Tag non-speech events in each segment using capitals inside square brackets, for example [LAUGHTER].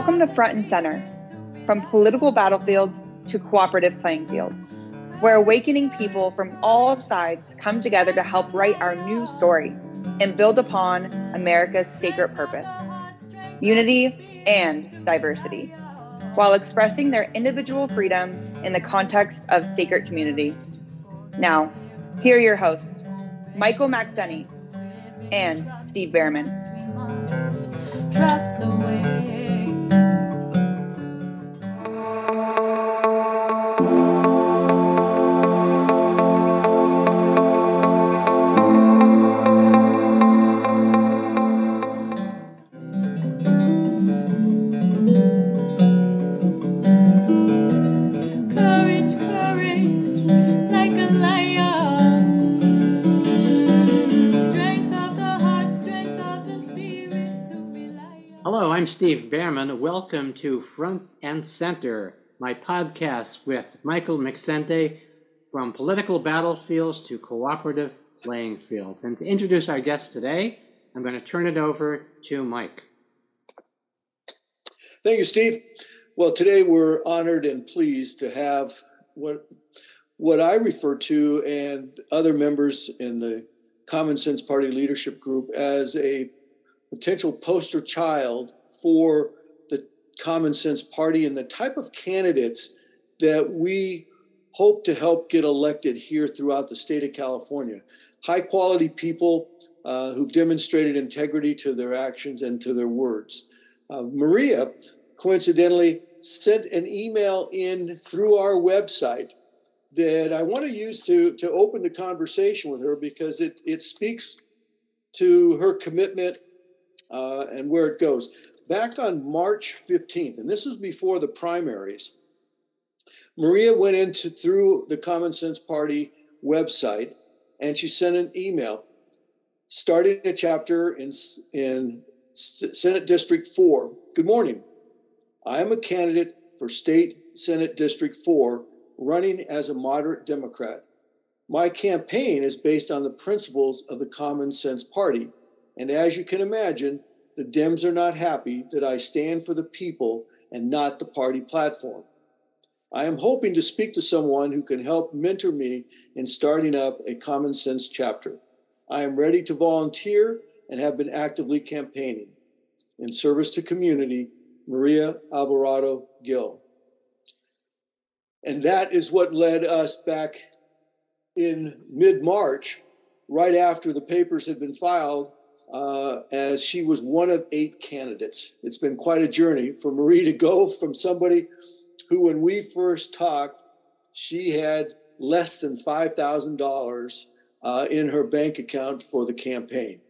Welcome to Front and Center, from political battlefields to cooperative playing fields, where awakening people from all sides come together to help write our new story and build upon America's sacred purpose unity and diversity, while expressing their individual freedom in the context of sacred community. Now, here are your hosts, Michael Maxeni and Steve Bhaerman. Trust the way. Steve Bhaerman. Welcome to Front and Center, my podcast with Michael Maxente from political battlefields to cooperative playing fields. And to introduce our guest today, I'm going to turn it over to Mike. Thank you, Steve. Well, today we're honored and pleased to have what what I refer to and other members in the Common Sense Party leadership group as a potential poster child for the Common Sense Party and the type of candidates that we hope to help get elected here throughout the state of California. High quality people uh, who've demonstrated integrity to their actions and to their words. Uh, Maria, coincidentally, sent an email in through our website that I want to use to, to open the conversation with her because it, it speaks to her commitment uh, and where it goes back on March 15th, and this was before the primaries, Maria went into through the Common Sense Party website and she sent an email starting a chapter in, in Senate District 4. Good morning. I am a candidate for State Senate District 4 running as a moderate Democrat. My campaign is based on the principles of the Common Sense Party. And as you can imagine, the Dems are not happy that I stand for the people and not the party platform. I am hoping to speak to someone who can help mentor me in starting up a common sense chapter. I am ready to volunteer and have been actively campaigning. In service to community, Maria Alvarado Gil. And that is what led us back in mid March, right after the papers had been filed, uh, as she was one of eight candidates. It's been quite a journey for Marie to go from somebody who, when we first talked, she had less than $5,000 uh, in her bank account for the campaign.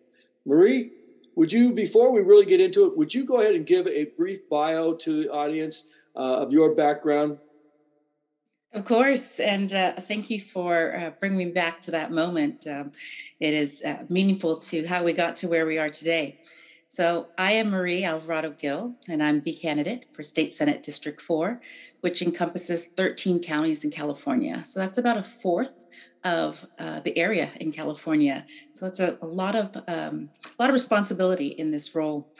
Marie, would you, before we really get into it, would you go ahead and give a brief bio to the audience uh, of your background? Of course, and uh, thank you for uh, bringing me back to that moment. Um, it is uh, meaningful to how we got to where we are today. So, I am Marie Alvarado Gil, and I'm the candidate for State Senate District 4, which encompasses 13 counties in California. So, that's about a fourth of uh, the area in California. So, that's a, a lot of um, a lot of responsibility in this role.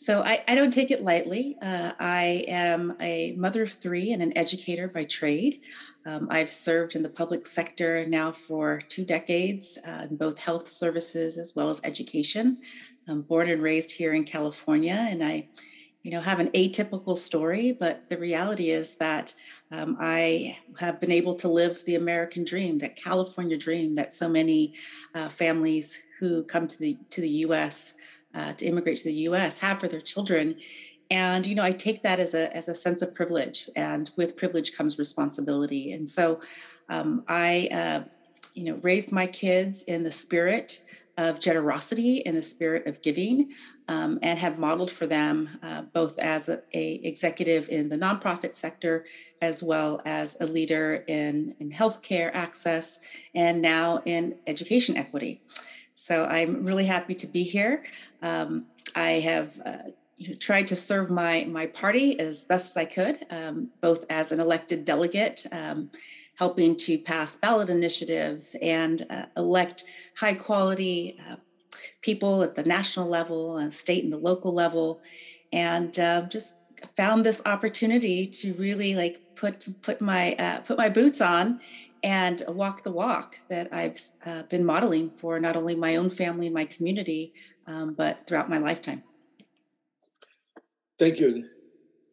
So I, I, don't take it lightly. Uh, I am a mother of three and an educator by trade. Um, I've served in the public sector now for two decades uh, in both health services as well as education. I'm born and raised here in California, and I, you know, have an atypical story. But the reality is that um, I have been able to live the American dream, that California dream that so many uh, families who come to the to the U.S uh, to immigrate to the U.S. have for their children. And you know, I take that as a as a sense of privilege, and with privilege comes responsibility. And so, um, I, uh, you know, raised my kids in the spirit of generosity, in the spirit of giving, um, and have modeled for them uh, both as a, a, executive in the nonprofit sector as well as a leader in in healthcare access and now in education equity. So I'm really happy to be here. Um, I have uh, tried to serve my my party as best as I could, um, both as an elected delegate, um, helping to pass ballot initiatives and uh, elect high quality uh, people at the national level and state and the local level, and uh, just found this opportunity to really like put put my uh, put my boots on and walk the walk that I've uh, been modeling for not only my own family and my community, um, but throughout my lifetime. Thank you.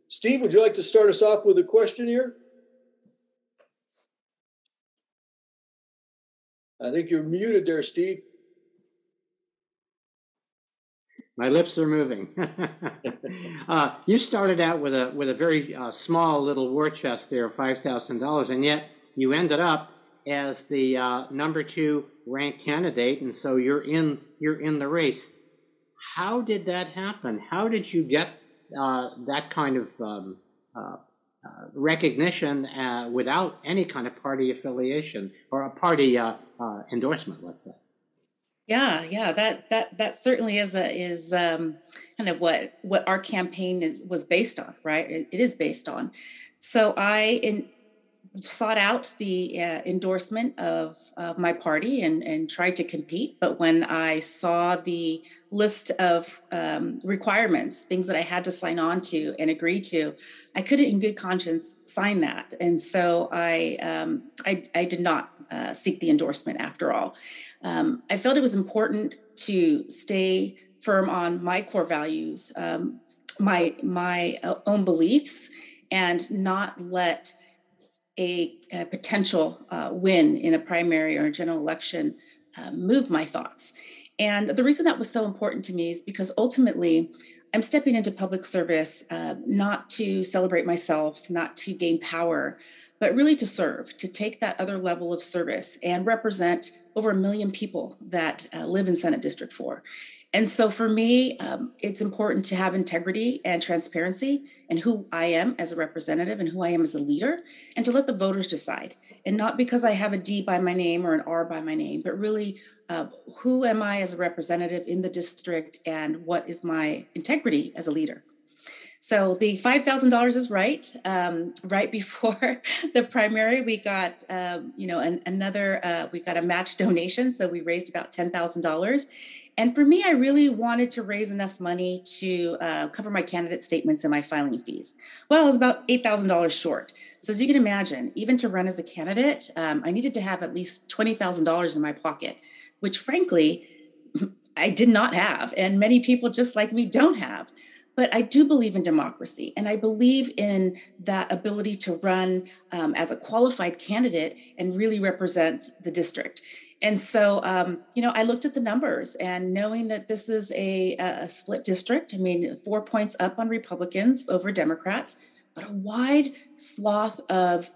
Steve, would you like to start us off with a question here? I think you're muted there, Steve. My lips are moving. [LAUGHS] uh, you started out with a with a very uh, small little war chest there, five thousand dollars, and yet you ended up as the uh, number two ranked candidate, and so you're in you're in the race. How did that happen? How did you get uh, that kind of um, uh, uh, recognition without any kind of party affiliation or a party endorsement? Let's say. Yeah, yeah, that that that certainly is a is um, kind of what what our campaign is was based on, right? It, it is based on. So I in, sought out the uh, endorsement of, of my party and, and tried to compete. But when I saw the list of um, requirements, things that I had to sign on to and agree to, I couldn't, in good conscience, sign that. And so I um, I, I, did not uh, seek the endorsement after all. Um, I felt it was important to stay firm on my core values, um, my my own beliefs, and not let a, a potential uh, win in a primary or a general election uh, move my thoughts. And the reason that was so important to me is because ultimately I'm stepping into public service uh, not to celebrate myself, not to gain power, but really to serve, to take that other level of service and represent over a million people that uh, live in Senate District 4. And so for me, um, it's important to have integrity and transparency in who I am as a representative and who I am as a leader, and to let the voters decide. And not because I have a D by my name or an R by my name, but really uh, who am I as a representative in the district and what is my integrity as a leader. So the five thousand dollars is right. Um, right [LAUGHS] before the primary, we got um, you know an, another uh, we got a match donation, so we raised about ten thousand dollars, and for me, I really wanted to raise enough money to uh, cover my candidate statements and my filing fees. Well, I was about $8,000 short. So, as you can imagine, even to run as a candidate, um, I needed to have at least $20,000 in my pocket, which frankly, [LAUGHS] I did not have. And many people just like me don't have. But I do believe in democracy, and I believe in that ability to run um, as a qualified candidate and really represent the district. And so, um, you know, I looked at the numbers and knowing that this is a, a split district, I mean, four points up on Republicans over Democrats, but a wide swath of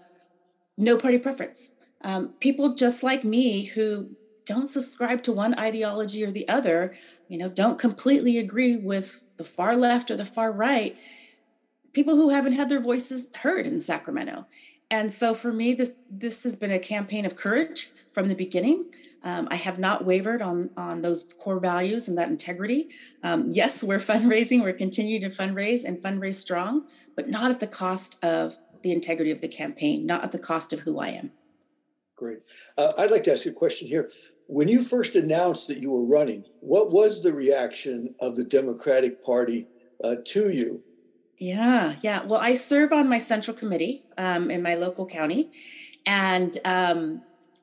no party preference. Um, people just like me who don't subscribe to one ideology or the other, you know, don't completely agree with the far left or the far right, people who haven't had their voices heard in Sacramento. And so for me, this this has been a campaign of courage from the beginning. Um, I have not wavered on on those core values and that integrity. Um, yes, we're [LAUGHS] fundraising. We're continuing to fundraise and fundraise strong, but not at the cost of the integrity of the campaign, not at the cost of who I am. Great. Uh, I'd like to ask you a question here. When you first announced that you were running, what was the reaction of the Democratic Party uh, to you? Yeah, yeah. Well, I serve on my central committee um, in my local county, and um,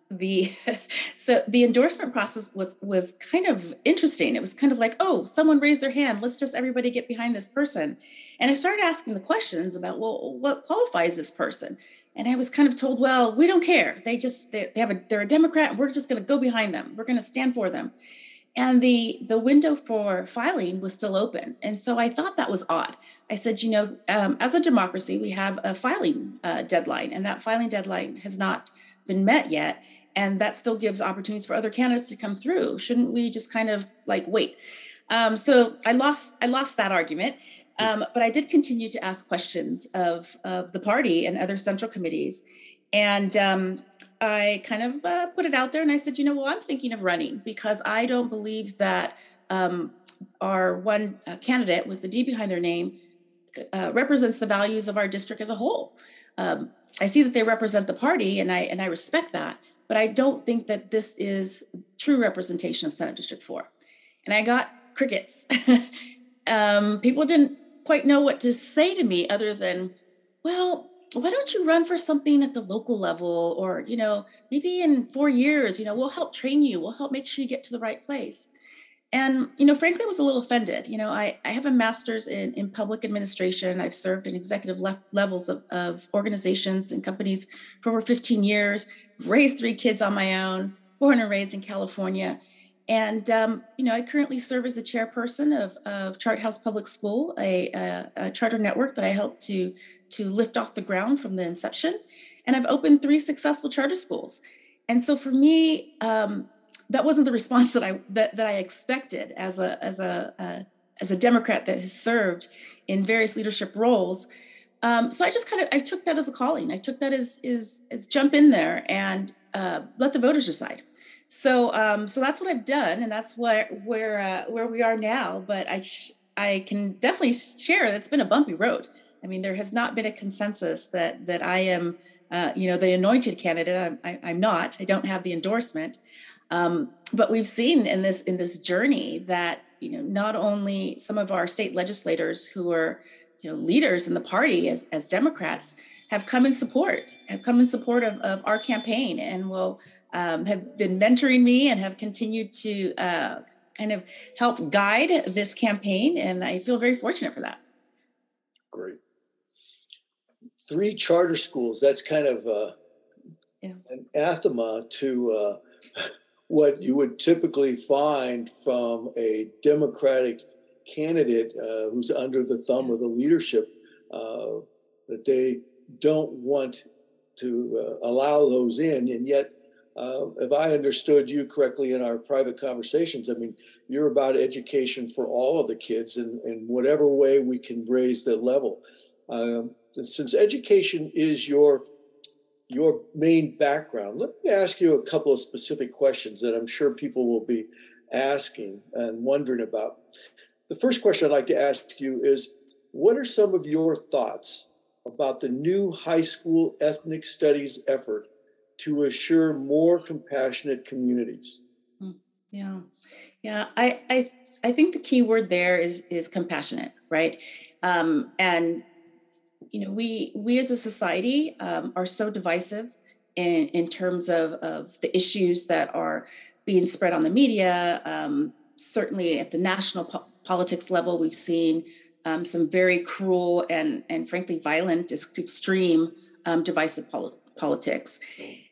the [LAUGHS] so the endorsement process was was kind of interesting. It was kind of like oh someone raised their hand. Let's just everybody get behind this person. And i started asking the questions about well what qualifies this person? And i was kind of told well we don't care. They just they, they have a they're a democrat. And we're just going to go behind them. We're going to stand for them. And the the window for filing was still open. And so i thought that was odd. I said you know um, as a democracy we have a filing uh, deadline and that filing deadline has not been met yet and that still gives opportunities for other candidates to come through. Shouldn't we just kind of like wait? Um, so i lost i lost that argument um, but i did continue to ask questions of of the party and other central committees and um, i kind of uh, put it out there and i said you know well i'm thinking of running because i don't believe that um, our one uh, candidate with the d behind their name uh, represents the values of our district as a whole. Um, I see that they represent the party, and I and I respect that. But I don't think that this is true representation of Senate District Four. And I got crickets. [LAUGHS] um, people didn't quite know what to say to me other than, well, why don't you run for something at the local level or you know maybe in four years you know we'll help train you we'll help make sure you get to the right place and you know frankly i was a little offended. You know i, I have a master's in, in public administration. I've served in executive le- levels of, of organizations and companies for over 15 years raised three kids on my own born and raised in california. And um, you know i currently serve as the chairperson of, of chart house public school a, a, a charter network that i helped to to lift off the ground from the inception. And i've opened three successful charter schools. And so for me um, that wasn't the response that I that, that I expected as a as a uh, as a Democrat that has served in various leadership roles. Um, so I just kind of I took that as a calling. I took that as is as jump in there and uh, let the voters decide. So um, so that's what I've done, and that's where where uh, where we are now. But I I can definitely share that it's been a bumpy road. I mean, there has not been a consensus that that I am, uh, you know, the anointed candidate. I'm, I, i am not. I don't have the endorsement. Um, but we've seen in this in this journey that you know not only some of our state legislators who are you know leaders in the party as, as Democrats have come in support have come in support of, of our campaign and will um, have been mentoring me and have continued to uh, kind of help guide this campaign and I feel very fortunate for that. Great. Three charter schools. That's kind of uh, yeah. an anathema to uh, what you would typically find from a Democratic candidate uh, who's under the thumb of the leadership, uh, that they don't want to uh, allow those in. And yet, uh, if I understood you correctly in our private conversations, I mean, you're about education for all of the kids in, in whatever way we can raise the level. Um, since education is your your main background. Let me ask you a couple of specific questions that I'm sure people will be asking and wondering about. The first question I'd like to ask you is What are some of your thoughts about the new high school ethnic studies effort to assure more compassionate communities? Hmm. Yeah, yeah. I, I, I think the key word there is is compassionate, right? Um, and you know, we we as a society um, are so divisive in in terms of of the issues that are being spread on the media. Um, certainly at the national po- politics level, we've seen um, some very cruel and and frankly violent, extreme, um, divisive pol- politics.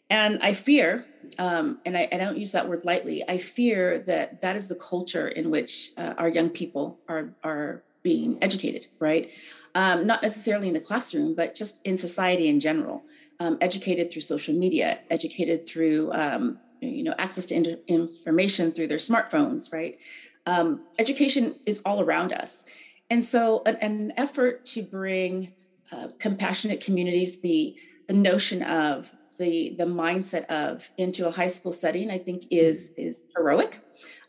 And I fear, um, and I, I, don't use that word lightly. I fear that that is the culture in which uh, our young people are are being educated. Right, um, not necessarily in the classroom, but just in society in general. Um, educated through social media, educated through um, you know access to in- information through their smartphones, right? Um, education is all around us, and so an, an effort to bring uh, compassionate communities, the the notion of the the mindset of into a high school setting, I think is is heroic.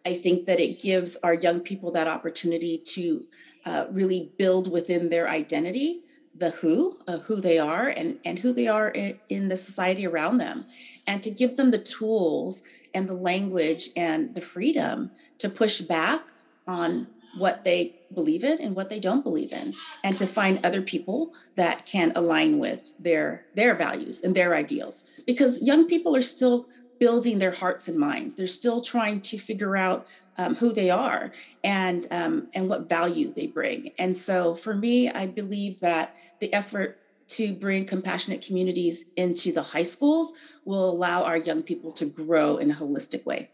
I think that it gives our young people that opportunity to uh, really build within their identity the who, uh, who they are, and, and who they are in, in the society around them, and to give them the tools and the language and the freedom to push back on what they believe in and what they don't believe in. And to find other people that can align with their their values and their ideals. Because young people are still building their hearts and minds. They're still trying to figure out um, who they are and um, and what value they bring. And so, for me, I believe that the effort to bring compassionate communities into the high schools will allow our young people to grow in a holistic way.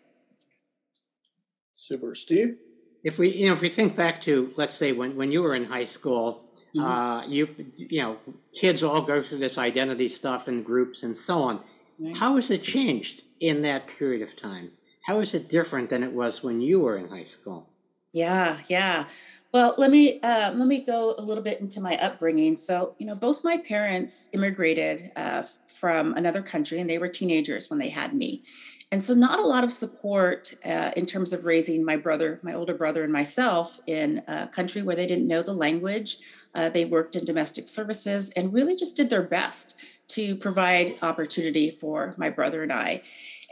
Super, Steve. If we, you know, if we think back to, let's say, when when you were in high school, mm-hmm. uh, you, you know, kids all go through this identity stuff in groups and so on. Right. How has it changed? In that period of time? How is it different than it was when you were in high school? Yeah, yeah. Well, let me uh, let me go a little bit into my upbringing. So, you know, both my parents immigrated uh, from another country, and they were teenagers when they had me, and so not a lot of support uh, in terms of raising my brother, my older brother, and myself in a country where they didn't know the language. Uh, they worked in domestic services and really just did their best to provide opportunity for my brother and I.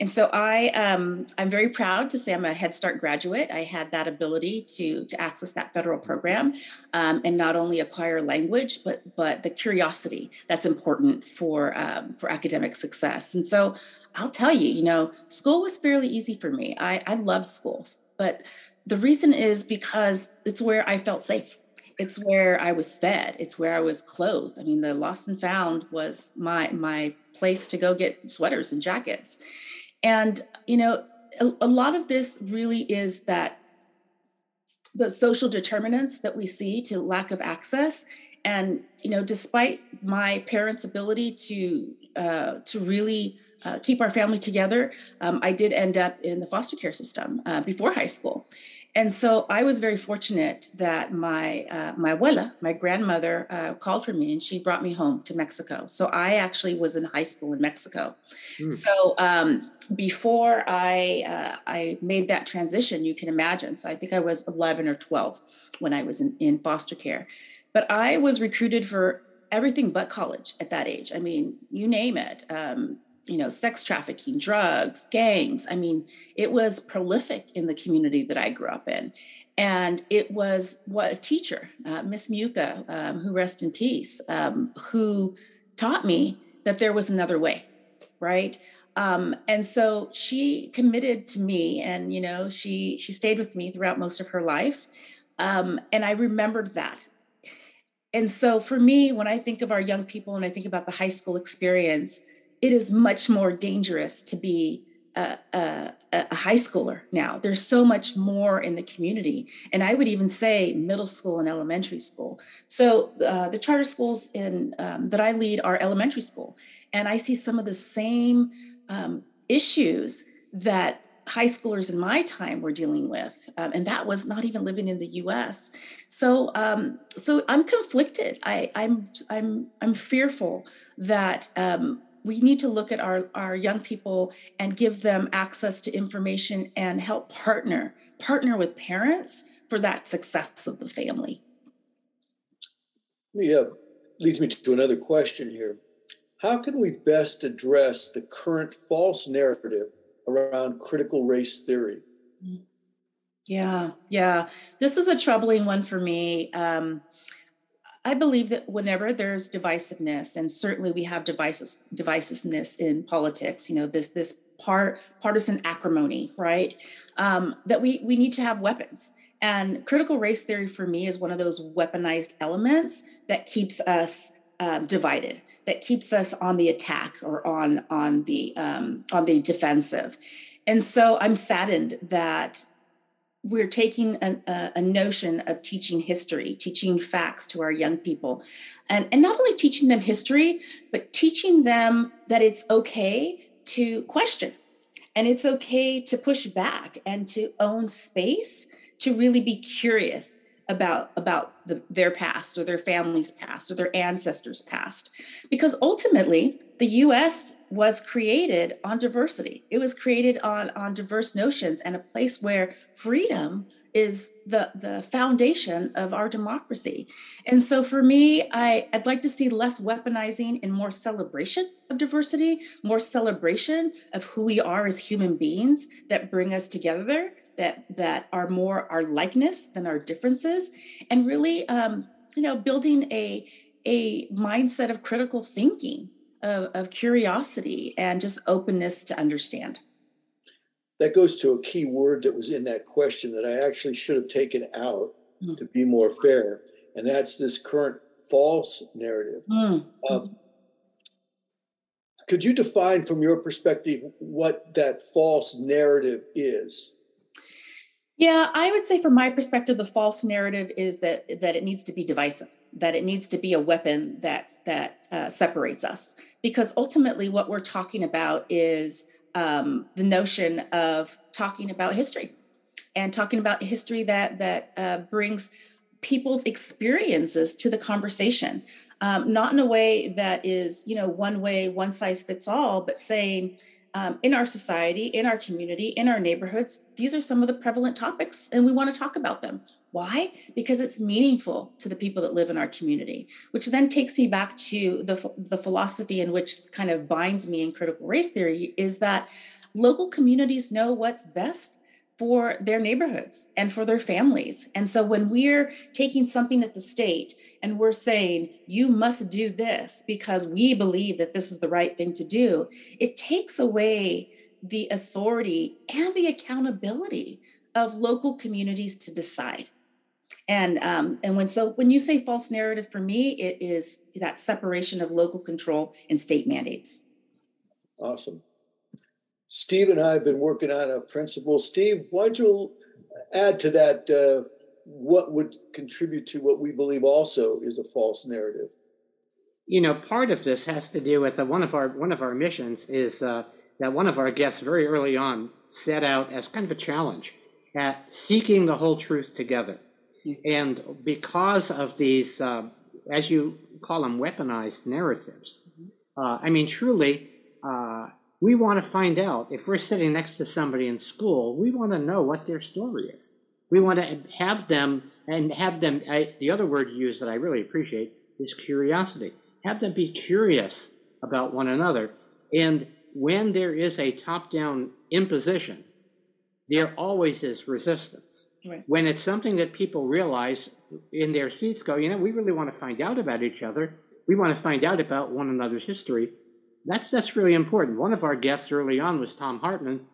And so I, um, I'm very proud to say I'm a Head Start graduate. I had that ability to, to access that federal program um, and not only acquire language, but, but the curiosity that's important for, um, for academic success. And so I'll tell you, you know, school was fairly easy for me. I, I love schools, but the reason is because it's where I felt safe. It's where I was fed. It's where I was clothed. I mean, the lost and found was my my place to go get sweaters and jackets. And, you know, a, a lot of this really is that the social determinants that we see to lack of access and you know despite my parents ability to uh, to really uh, keep our family together um, i did end up in the foster care system uh, before high school and so I was very fortunate that my uh, my abuela, my grandmother, uh, called for me and she brought me home to Mexico. So I actually was in high school in Mexico. Mm. So um, before I uh, I made that transition, you can imagine. So I think I was 11 or 12 when I was in, in foster care, but I was recruited for everything but college at that age. I mean, you name it. Um, you know, sex trafficking, drugs, gangs. I mean, it was prolific in the community that I grew up in. And it was what a teacher, uh, Miss Muka, um, who rest in peace, um, who taught me that there was another way, right? Um, and so she committed to me, and you know, she she stayed with me throughout most of her life, um, and I remembered that. And so for me, when I think of our young people and I think about the high school experience, it is much more dangerous to be a, a, a, high schooler now. There's so much more in the community. And I would even say middle school and elementary school. So uh, the charter schools in, um, that I lead are elementary school. And I see some of the same um, issues that high schoolers in my time were dealing with. Um, and that was not even living in the US. So, um, so I'm conflicted. I, I'm, I'm, I'm fearful that um, we need to look at our, our young people and give them access to information and help partner partner with parents for that success of the family. Yeah leads me to another question here. How can we best address the current false narrative around critical race theory? Yeah yeah. This is a troubling one for me. Um, I believe that whenever there's divisiveness, and certainly we have devices, divisiveness in politics, you know, this this part partisan acrimony, right? Um, that we we need to have weapons. And critical race theory for me is one of those weaponized elements that keeps us um, divided, that keeps us on the attack or on on the um, on the defensive. And so I'm saddened that we're taking a, a, notion of teaching history, teaching facts to our young people, and, and not only teaching them history, but teaching them that it's okay to question. And it's okay to push back and to own space to really be curious about about the, their past or their family's past or their ancestors past. Because ultimately the us was created on diversity. It was created on on diverse notions and a place where freedom is the the foundation of our democracy. And so for me i i'd like to see less weaponizing and more celebration of diversity more celebration of who we are as human beings that bring us together that that are more our likeness than our differences and really um, you know building a a mindset of critical thinking of, of curiosity and just openness to understand that goes to a key word that was in that question that i actually should have taken out mm. to be more fair and that's this current false narrative mm. um, could you define from your perspective what that false narrative is yeah, I would say from my perspective, the false narrative is that that it needs to be divisive, that it needs to be a weapon that that uh, separates us. Because ultimately, what we're talking about is um, the notion of talking about history and talking about history that that uh, brings people's experiences to the conversation, um, not in a way that is you know one way, one size fits all, but saying um, in our society, in our community, in our neighborhoods, these are some of the prevalent topics, and we want to talk about them. Why? Because it's meaningful to the people that live in our community, which then takes me back to the, the philosophy in which kind of binds me in critical race theory is that local communities know what's best for their neighborhoods and for their families. And so when we're taking something at the state and we're saying, you must do this because we believe that this is the right thing to do, it takes away the authority and the accountability of local communities to decide. And um, and when so when you say false narrative, for me, it is that separation of local control and state mandates. Awesome. Steve and I have been working on a principle. Steve, why don't you add to that? Uh, what would contribute to what we believe also is a false narrative? You know, part of this has to do with uh, one of our one of our missions is uh, that one of our guests very early on set out as kind of a challenge at seeking the whole truth together, mm-hmm. and because of these, uh, as you call them, weaponized narratives. Mm-hmm. I mean, truly uh, we want to find out if we're sitting next to somebody in school, we want to know what their story is. We want to have them and have them, I, the other word you use that I really appreciate is curiosity. Have them be curious about one another. And when there is a top down imposition, there always is resistance. Right. When it's something that people realize in their seats, go, you know, we really want to find out about each other. We want to find out about one another's history that's that's really important. One of our guests early on was Thom Hartmann,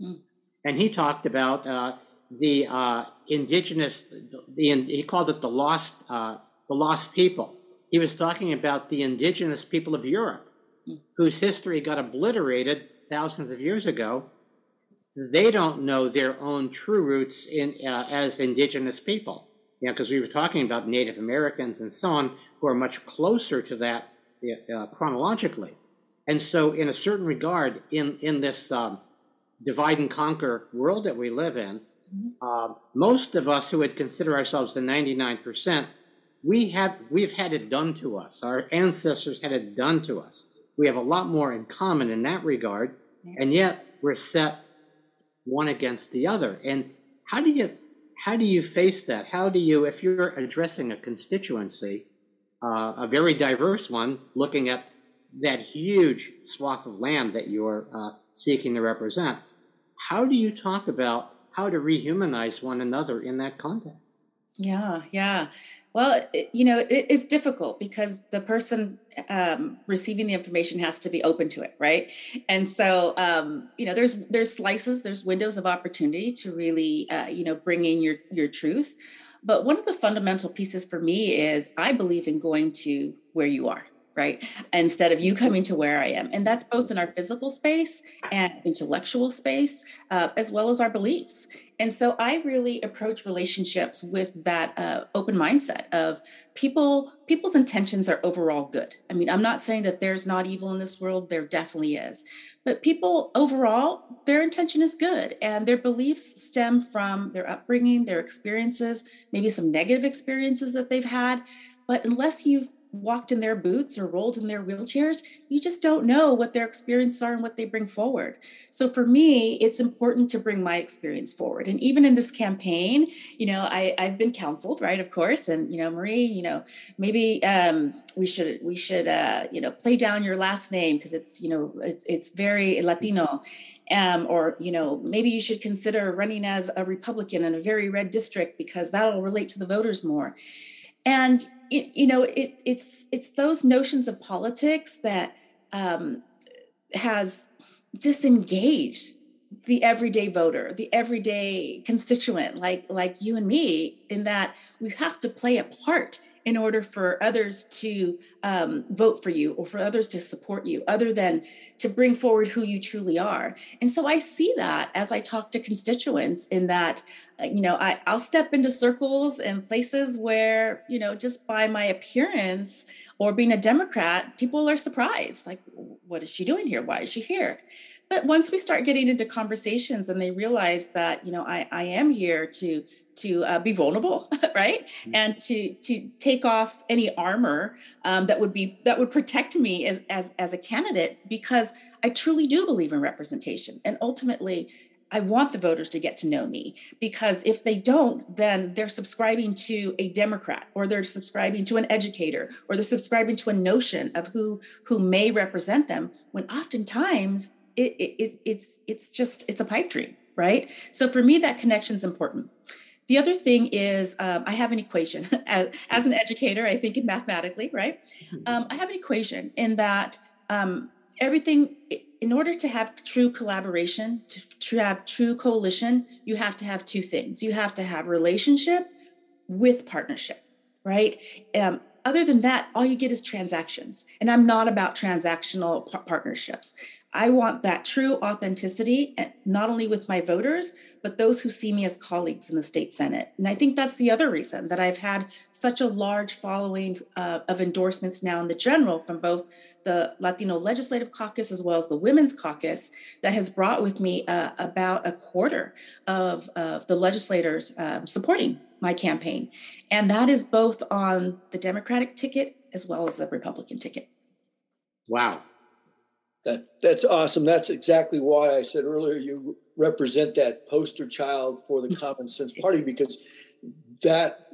mm. and he talked about uh, the uh, indigenous. The, the, he called it the lost uh, the lost people. He was talking about the indigenous people of Europe, whose history got obliterated thousands of years ago. They don't know their own true roots in uh, as indigenous people. Yeah, because we were talking about Native Americans and so on, who are much closer to that uh, chronologically. And so, in a certain regard, in in this um, divide and conquer world that we live in. Uh, most of us who would consider ourselves the ninety nine percent, we have we've had it done to us. Our ancestors had it done to us. We have a lot more in common in that regard, and yet we're set one against the other. And how do you how do you face that? How do you, if you're addressing a constituency, uh, a very diverse one, looking at that huge swath of land that you're uh, seeking to represent. How do you talk about how to rehumanize one another in that context? Yeah, yeah. Well, it, you know, it, it's difficult because the person um, receiving the information has to be open to it, right? And so, um, you know, there's there's slices, there's windows of opportunity to really, uh, you know, bring in your your truth. But one of the fundamental pieces for me is I believe in going to where you are right? Instead of you coming to where I am. And that's both in our physical space and intellectual space, uh, as well as our beliefs. And so I really approach relationships with that uh, open mindset of people, people's intentions are overall good. I mean, I'm not saying that there's not evil in this world, there definitely is. But people overall, their intention is good and their beliefs stem from their upbringing, their experiences, maybe some negative experiences that they've had. But unless you've walked in their boots or rolled in their wheelchairs, you just don't know what their experiences are and what they bring forward. So for me, it's important to bring my experience forward. And even in this campaign, you know, I, I've been counseled, right? Of course. And, you know, Marie, you know, maybe um, we should, we should, uh, you know, play down your last name because it's, you know, it's, it's very Latino. Um, or you know maybe you should consider running as a republican in a very red district because that'll relate to the voters more and it, you know it, it's it's those notions of politics that um, has disengaged the everyday voter the everyday constituent like like you and me in that we have to play a part in order for others to um, vote for you or for others to support you, other than to bring forward who you truly are. And so I see that as I talk to constituents, in that, you know, I, I'll step into circles and places where, you know, just by my appearance or being a Democrat, people are surprised. Like, what is she doing here? Why is she here? But once we start getting into conversations and they realize that, you know, I, I am here to to uh, be vulnerable, [LAUGHS] right, mm-hmm. and to to take off any armor um, that would be that would protect me as as as a candidate because I truly do believe in representation, and ultimately, I want the voters to get to know me because if they don't, then they're subscribing to a Democrat or they're subscribing to an educator or they're subscribing to a notion of who who may represent them when oftentimes it, it, it's it's just it's a pipe dream, right? So for me, that connection is important. The other thing is um, I have an equation [LAUGHS] as, as an educator. I think in mathematically, right? Mm-hmm. Um, I have an equation in that um, everything in order to have true collaboration, to, to have true coalition, you have to have two things. You have to have relationship with partnership, right? Um, other than that, all you get is transactions. And I'm not about transactional p- partnerships. I want that true authenticity, eh, not only with my voters, but those who see me as colleagues in the state Senate. And I think that's the other reason that I've had such a large following uh, of endorsements now in the general from both the Latino Legislative Caucus as well as the Women's Caucus that has brought with me uh, about a quarter of, of the legislators um, supporting my campaign. And that is both on the Democratic ticket as well as the Republican ticket. Wow. That, that's awesome. That's exactly why I said earlier you represent that poster child for the Common Sense Party because that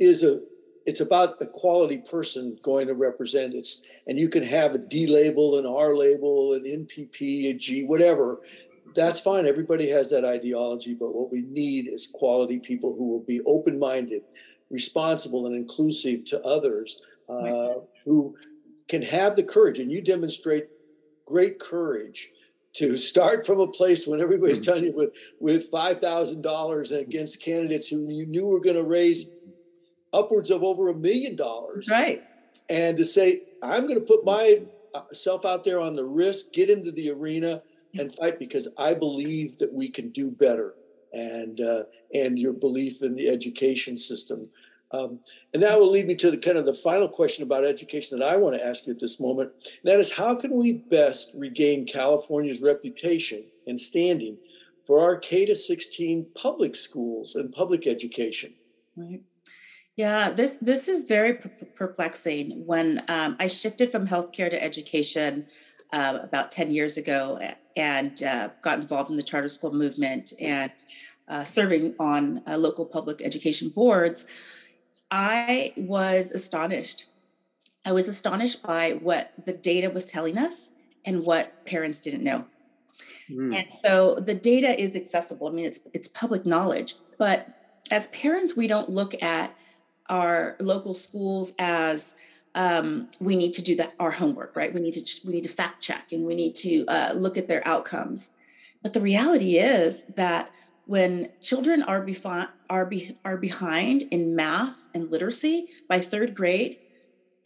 is a it's about a quality person going to represent it. And you can have a D label, an R label, an NPP, a G, whatever. That's fine. Everybody has that ideology. But what we need is quality people who will be open minded, responsible, and inclusive to others, uh, who can have the courage. And you demonstrate great courage to start from a place when everybody's telling you with with five thousand dollars against candidates who you knew were going to raise upwards of over a million dollars. Right. And to say, I'm going to put myself out there on the risk, get into the arena and fight because I believe that we can do better. And uh, and your belief in the education system. Um, and that will lead me to the kind of the final question about education that I want to ask you at this moment. And that is, how can we best regain California's reputation and standing for our K to 16 public schools and public education? Right. Yeah, this this is very perplexing. When um, I shifted from healthcare to education uh, about ten years ago, and uh, got involved in the charter school movement and uh, serving on uh, local public education boards, I was astonished. I was astonished by what the data was telling us and what parents didn't know. Mm. And so the data is accessible. I mean, it's it's public knowledge, but as parents, we don't look at our local schools as um, we need to do that our homework right? We need to we need to fact check and we need to uh, look at their outcomes. But the reality is that when children are, befi- are, be- are behind in math and literacy by third grade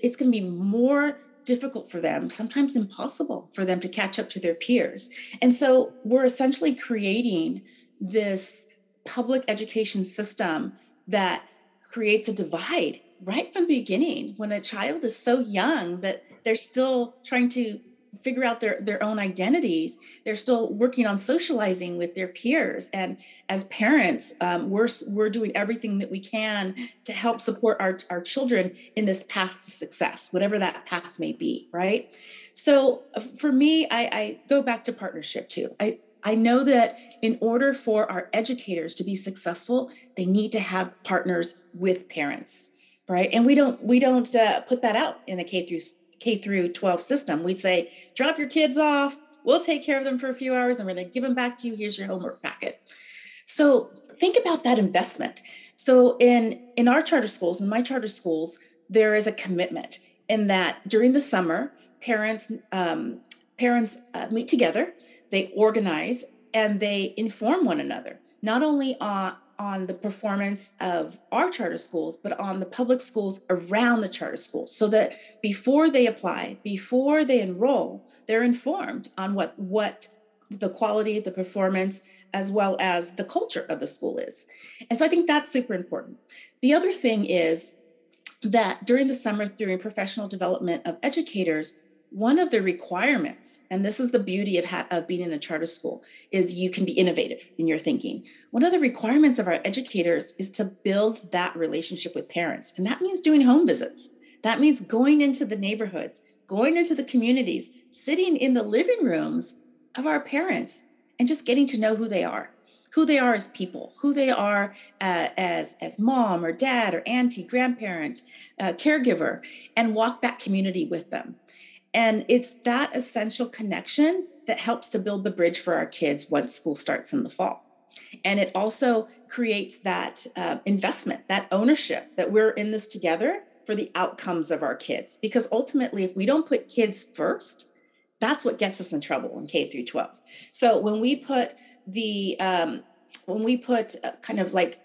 it's going to be more difficult for them sometimes impossible for them to catch up to their peers. And so we're essentially creating this public education system that creates a divide right from the beginning when a child is so young that they're still trying to figure out their, their own identities. They're still working on socializing with their peers. And as parents um, we're, we're doing everything that we can to help support our, our children in this path to success whatever that path may be right? So uh, for me i, I go back to partnership too. I, I know that in order for our educators to be successful, they need to have partners with parents, right? And we don't we don't uh, put that out in a K through K through 12 system. We say, drop your kids off. We'll take care of them for a few hours, and we're going to give them back to you. Here's your homework packet. So think about that investment. So in in our charter schools, in my charter schools, there is a commitment in that during the summer, parents um, parents uh, meet together they organize and they inform one another, not only on, on the performance of our charter schools, but on the public schools around the charter schools, so that before they apply, before they enroll, they're informed on what, what the quality, the performance, as well as the culture of the school is. And so I think that's super important. The other thing is that during the summer, during professional development of educators, one of the requirements, and this is the beauty of, ha- of being in a charter school, is you can be innovative in your thinking. One of the requirements of our educators is to build that relationship with parents. And that means doing home visits. That means going into the neighborhoods, going into the communities, sitting in the living rooms of our parents and just getting to know who they are who they are as people, who they are uh, as as mom or dad or auntie, grandparent, uh, caregiver, and walk that community with them. And it's that essential connection that helps to build the bridge for our kids once school starts in the fall. And it also creates that uh, investment, that ownership that we're in this together for the outcomes of our kids. Because ultimately, if we don't put kids first, that's what gets us in trouble in K through 12. So when we put the um, when we put uh, kind of like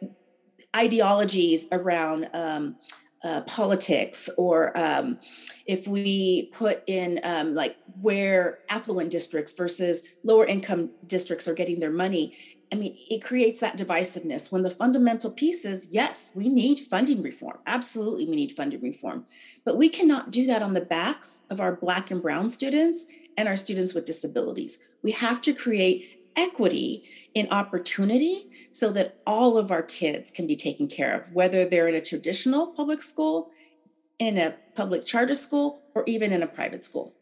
ideologies around um, uh, politics or um, if we put in um, like where affluent districts versus lower income districts are getting their money i mean it creates that divisiveness. When the fundamental piece is yes we need funding reform. Absolutely we need funding reform. But we cannot do that on the backs of our black and brown students and our students with disabilities. We have to create equity in opportunity so that all of our kids can be taken care of, whether they're in a traditional public school, in a public charter school, or even in a private school.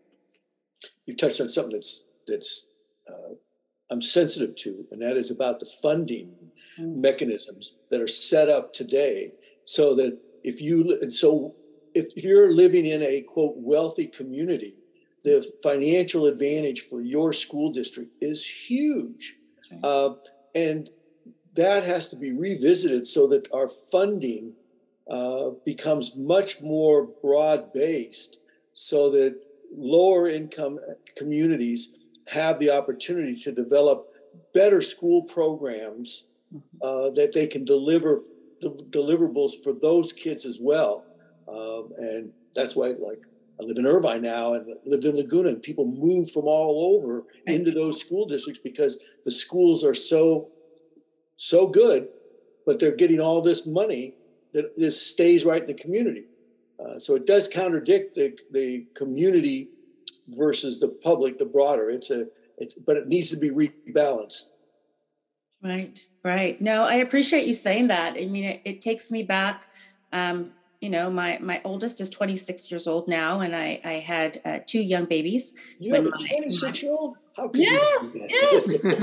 You've touched on something that's that's uh, I'm sensitive to, and that is about the funding mm. mechanisms that are set up today, so that if you and so if you're living in a quote wealthy community the financial advantage for your school district is huge. Uh, and that has to be revisited so that our funding uh, becomes much more broad based so that lower income communities have the opportunity to develop better school programs mm-hmm. uh, that they can deliver deliverables for those kids as well. Um, and that's why, like I live in Irvine now and lived in Laguna, and people move from all over into those school districts because the schools are so so good, but they're getting all this money that this stays right in the community. Uh, so it does contradict the the community versus the public, the broader. It's a it's, but it needs to be rebalanced. Right, right. No, I appreciate you saying that. I mean, it, it takes me back um, you know, my my oldest is 26 years old now, and I I had uh, two young babies. You have a 26 year old? How could yes, you yes. you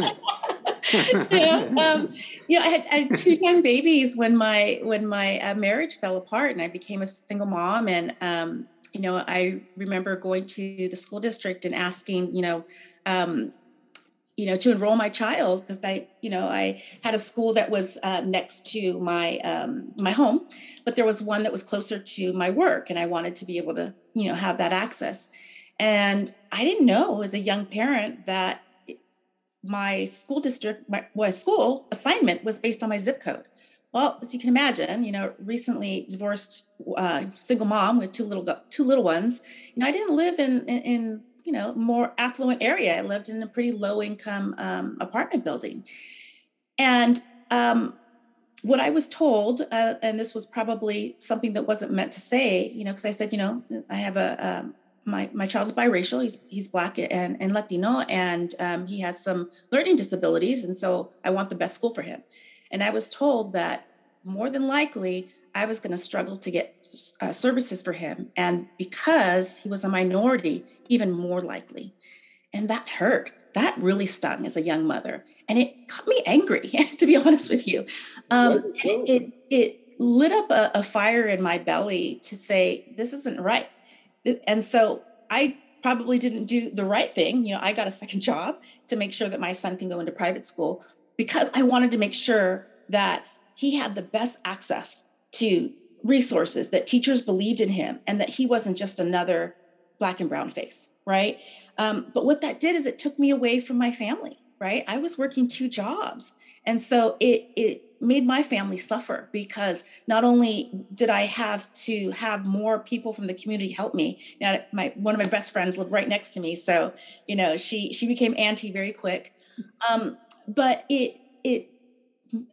[LAUGHS] know, [LAUGHS] um, you know, I had, I had, two young babies when my when my uh, marriage fell apart, and I became a single mom. And um, you know, I remember going to the school district and asking, you know, um, you know, to enroll my child because I, you know, I had a school that was uh, next to my um, my home, but there was one that was closer to my work, and I wanted to be able to, you know, have that access. And I didn't know as a young parent that my school district, my, school assignment was based on my zip code. Well, as you can imagine, you know, recently divorced uh, single mom with two little two little ones. You know, I didn't live in, in, in you know more affluent area. I lived in a pretty low income um, apartment building, and um, what I was told, uh, and this was probably something that wasn't meant to say, you know, because I said, you know, I have a um, my my child's biracial. He's he's black and, and Latino, and um, he has some learning disabilities, and so I want the best school for him. And I was told that more than likely I was going to struggle to get uh, services for him. And because he was a minority, even more likely. And that hurt. That really stung as a young mother. And it got me angry, [LAUGHS] to be honest with you. Um, it, it lit up a, a fire in my belly to say, this isn't right. And so I probably didn't do the right thing. You know, I got a second [LAUGHS] job to make sure that my son can go into private school because I wanted to make sure that he had the best access to resources that teachers believed in him and that he wasn't just another black and brown face right? Um, but what that did is it took me away from my family right? I was working two jobs. And so it it made my family suffer because not only did i have to have more people from the community help me now my one of my best friends lived right next to me so you know she she became auntie very quick. Um, but it it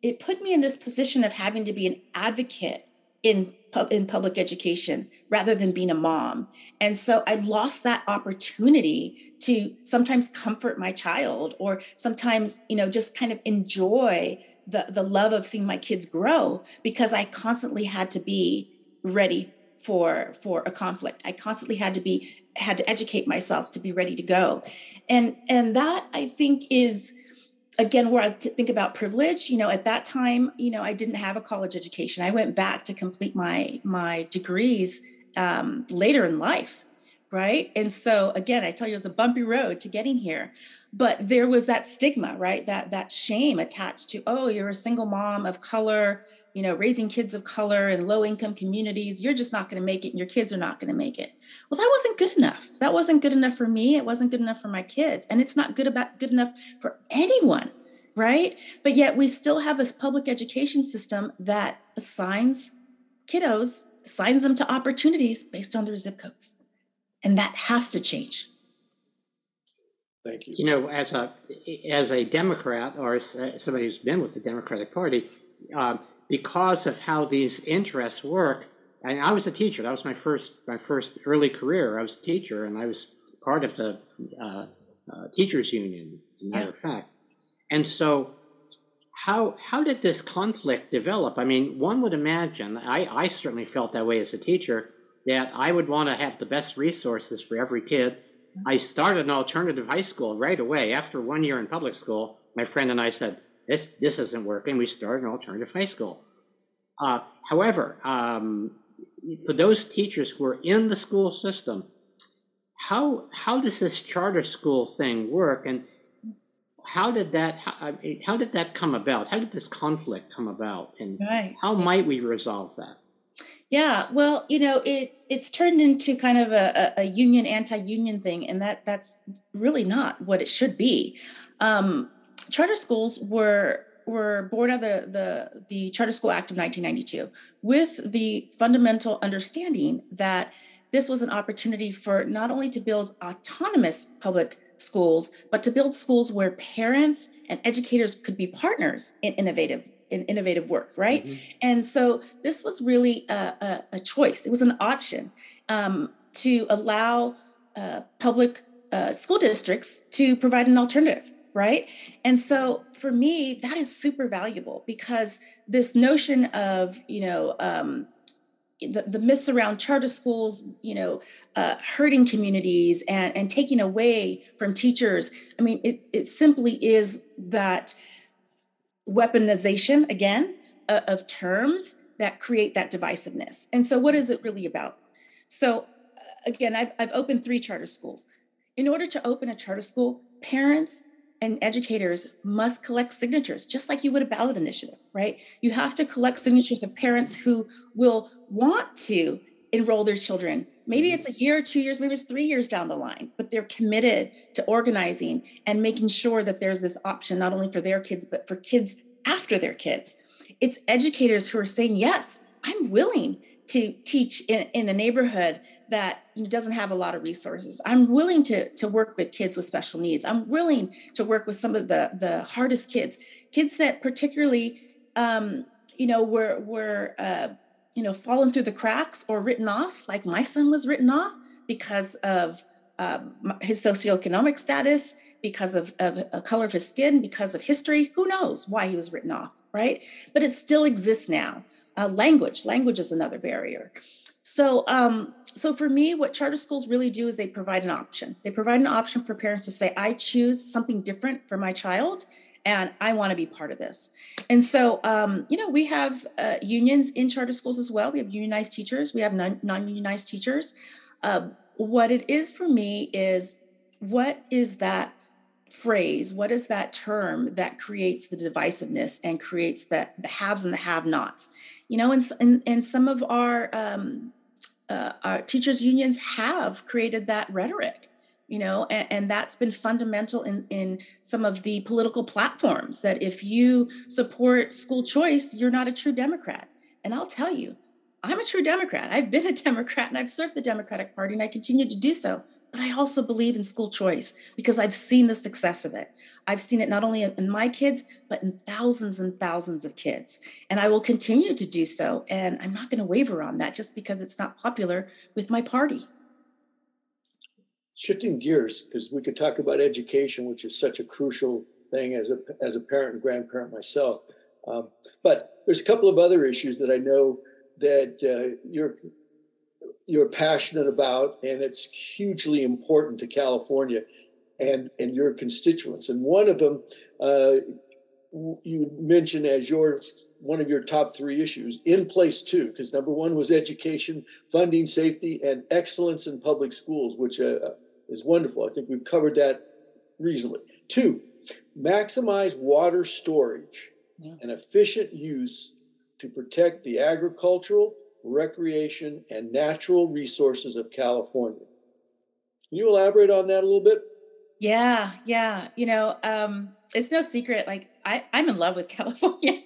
it put me in this position of having to be an advocate in in public education rather than being a mom. And so I lost that opportunity to sometimes comfort my child or sometimes, you know, just kind of enjoy the, the love of seeing my kids grow because I constantly had to be ready for for a conflict. I constantly had to be had to educate myself to be ready to go. And and that I think is again where i think about privilege you know at that time you know i didn't have a college education. I went back to complete my my degrees um, later in life right? And so again i tell you it was a bumpy road to getting here. But there was that stigma right? That that shame attached to oh you're a single mom of color you know raising kids of color in low income communities you're just not going to make it and your kids are not going to make it. Well that wasn't good enough. That wasn't good enough for me. It wasn't good enough for my kids. And it's not good about good enough for anyone right? But yet we still have a public education system that assigns kiddos assigns them to opportunities based on their zip codes. And that has to change. Thank you. You know as a as a democrat or somebody who's been with the democratic party um, because of how these interests work. And I was a teacher. That was my first my first early career. I was a teacher, and I was part of the uh, uh, teachers union, as a matter yeah. of fact. And so, how how did this conflict develop? I mean, one would imagine. I I certainly felt that way as a teacher. That I would want to have the best resources for every kid. I started an alternative high school right away after one year in public school. My friend and I said, this this isn't working. We started an alternative high school. Uh, however, um, for those teachers who are in the school system, how how does this charter school thing work, and how did that how, how did that come about? How did this conflict come about, and right. how might we resolve that? Yeah, well, you know, it's it's turned into kind of a, a union anti-union thing, and that that's really not what it should be. Um, charter schools were were born out of the, the, the Charter School Act of 1992 with the fundamental understanding that this was an opportunity for not only to build autonomous public schools, but to build schools where parents and educators could be partners in innovative in innovative work, right? Mm-hmm. And so this was really a, a, a choice. It was an option um, to allow uh, public uh, school districts to provide an alternative right? And so for me, that is super valuable because this notion of, you know, um, the, the myths around charter schools, you know, uh, hurting communities and, and taking away from teachers. I mean, it, it simply is that weaponization, again, uh, of terms that create that divisiveness. And so, what is it really about? So, again, I've, I've opened three charter schools. In order to open a charter school, parents and educators must collect signatures, just like you would a ballot initiative, right? You have to collect signatures of parents who will want to enroll their children. Maybe mm-hmm. it's a year, two years, maybe it's three years down the line, but they're committed to organizing and making sure that there's this option not only for their kids, but for kids after their kids. It's educators who are saying, yes, I'm willing to teach in, in a neighborhood that doesn't have a lot of resources. I'm willing to, to work with kids with special needs. I'm willing to work with some of the, the hardest kids, kids that particularly, um, you know, were, were uh, you know, fallen through the cracks or written off, like my son was written off because of um, his socioeconomic status, because of, of a color of his skin, because of history. Who knows why he was written off, right? But it still exists now. Uh, language, language is another barrier. So, um, so for me, what charter schools really do is they provide an option. They provide an option for parents to say, "I choose something different for my child, and I want to be part of this." And so, um, you know, we have uh, unions in charter schools as well. We have unionized teachers. We have non- unionized teachers. Uh, what it is for me is, what is that phrase? What is that term that creates the divisiveness and creates the, the haves and the have-nots? You know, and, and, and some of our, um, uh, our teachers unions have created that rhetoric, you know, and, and that's been fundamental in, in some of the political platforms that if you support school choice, you're not a true Democrat. And I'll tell you, I'm a true Democrat. I've been a [LAUGHS] Democrat and I've served the Democratic Party and I continue to do so. But I also believe in school choice because I've seen the success of it. I've seen it not only in my kids, but in thousands and thousands of kids. And I will continue to do so. And I'm not going to waver on that just because it's not popular with my party. Shifting gears, because we could talk about education, which is such a crucial thing as a, as a parent and grandparent myself. Um, but there's a couple of other issues that I know that uh, you're you're passionate about, and it's hugely important to California and and your constituents. And one of them uh, you mentioned as your one of your top three issues in place too, because number one was education, funding, safety, and excellence in public schools, which uh, is wonderful. I think we've covered that reasonably. Two, maximize water storage yeah. and efficient use to protect the agricultural recreation, and natural resources of California. Can you elaborate on that a little bit? Yeah, yeah. You know, um, it's no secret. Like I, I'm in love with [LAUGHS] California.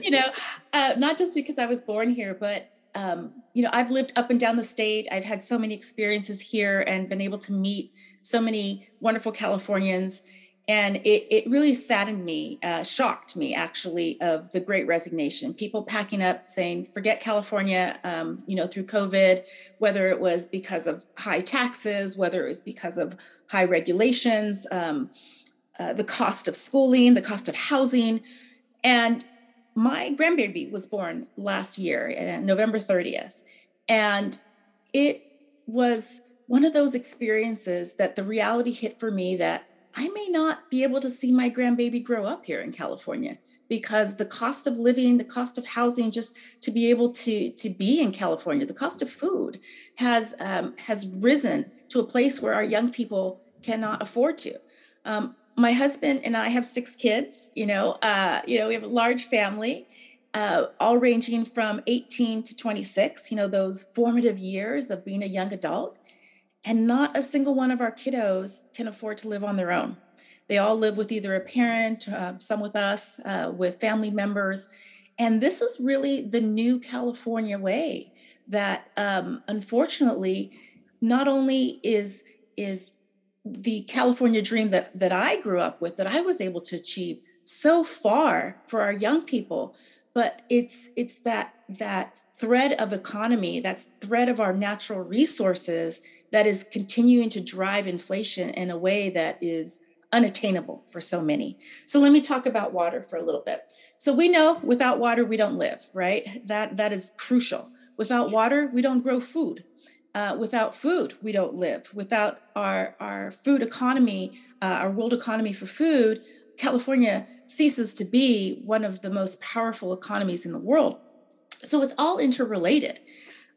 you know, [LAUGHS] uh, not just because I was born here, but um, you know, I've lived up and down the state. I've had so many experiences here and been able to meet so many wonderful Californians and it, it really saddened me uh, shocked me actually of the great resignation. People packing up saying forget california um, you know through covid whether it was because of high taxes whether it was because of high regulations um, uh, the cost of schooling the cost of housing. And my grandbaby was born last year uh, november 30th and it was one of those experiences that the reality hit for me that I may not be able to see my grandbaby grow up here in California because the cost of living, the cost of housing, just to be able to to be in California, the cost of food has um, has risen to a place where our young people cannot afford to. Um, my husband and I have six kids. You know, uh, you know, we have a large family, uh, all ranging from 18 to 26. You know, those formative years of being a young adult. And not a single one of our kiddos can afford to live on their own. They all live with either a parent, uh, some with us, uh, with family members. And this is really the new California way that um, unfortunately not only is, is the California dream that, that I grew up with, that I was able to achieve so far for our young people, but it's it's that that thread of economy, that's thread of our natural resources that is continuing to drive inflation in a way that is unattainable for so many. So let me talk about water for a little bit. So we know without water we don't live, right? That that is crucial. Without water we don't grow food. Uh, without food we don't live. Without our our food economy, uh, our world economy for food, California ceases to be one of the most powerful economies in the world. So it's all interrelated.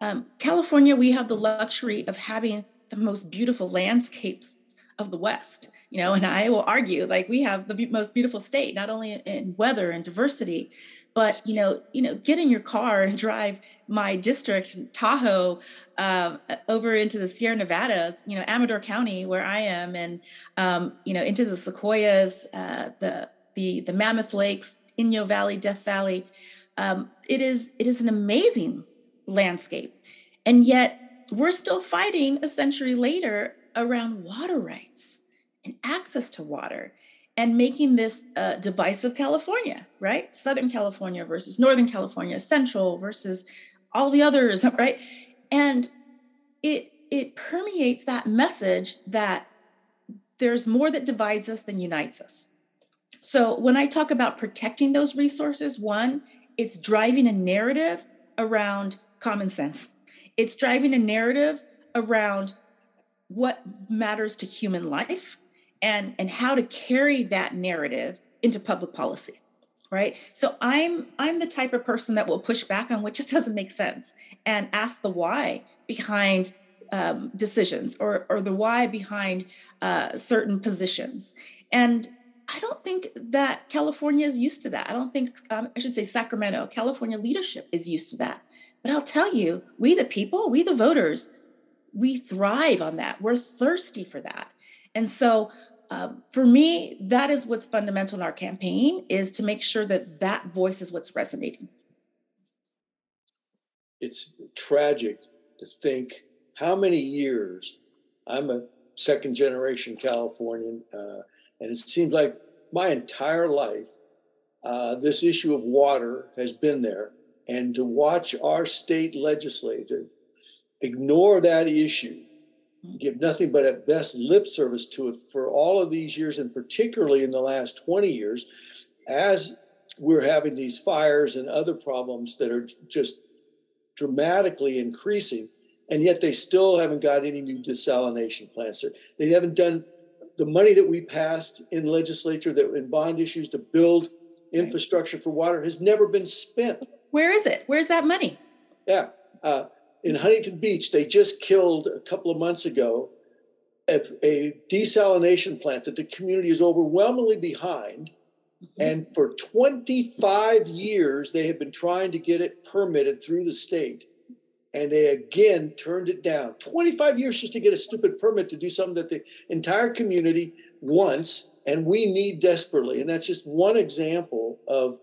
Um, California, we have the luxury of having the most beautiful landscapes of the West. You know, and I will argue like we have the most beautiful state, not only in weather and diversity, but you know, you know, get in your car and drive my district, Tahoe, um, over into the Sierra Nevadas, you know, Amador County, where I am, and um, you know, into the Sequoias, uh, the the the Mammoth Lakes, Inyo Valley, Death Valley. Um, it is it is an amazing landscape. And yet we're still fighting a century later around water rights and access to water and making this uh, divisive California, right? Southern California versus Northern California, Central versus all the others, [LAUGHS] right? And it it permeates that message that there's more that divides us than unites us. So when I talk about protecting those resources, one, it's driving a narrative around common sense. It's driving a narrative around what matters to human life and, and how to carry that narrative into public policy right? So i'm i'm the type of person that will push back on what just [LAUGHS] doesn't make sense and ask the why behind um, decisions or or the why behind uh, certain positions. And i don't think that california is used to that. I don't think um, i should say sacramento california leadership is used to that but I'll tell you, we the people, we the voters, we thrive on that. We're thirsty for that. And so um, for me, that is what's fundamental in our campaign is to make sure that that voice is what's resonating. It's tragic to think how many years I'm a second generation Californian, uh, and it seems like my entire life, uh, this issue of water has been there. And to watch our state legislative ignore that issue, give nothing but at best lip service to it for all of these years, and particularly in the last 20 years, as we're having these fires and other problems that are just dramatically increasing, and yet they still haven't got any new desalination plants. They haven't done the money that we passed in legislature that in bond issues to build infrastructure for water has never been spent. Where is it? Where's that money? Yeah. Uh, in Huntington Beach, they just killed a couple of months ago a, a desalination plant that the community is overwhelmingly behind. Mm-hmm. And for 25 years, they have been trying to get it permitted through the state. And they again turned it down. 25 years just to get a stupid permit to do something that the entire community wants and we need desperately. And that's just one example of,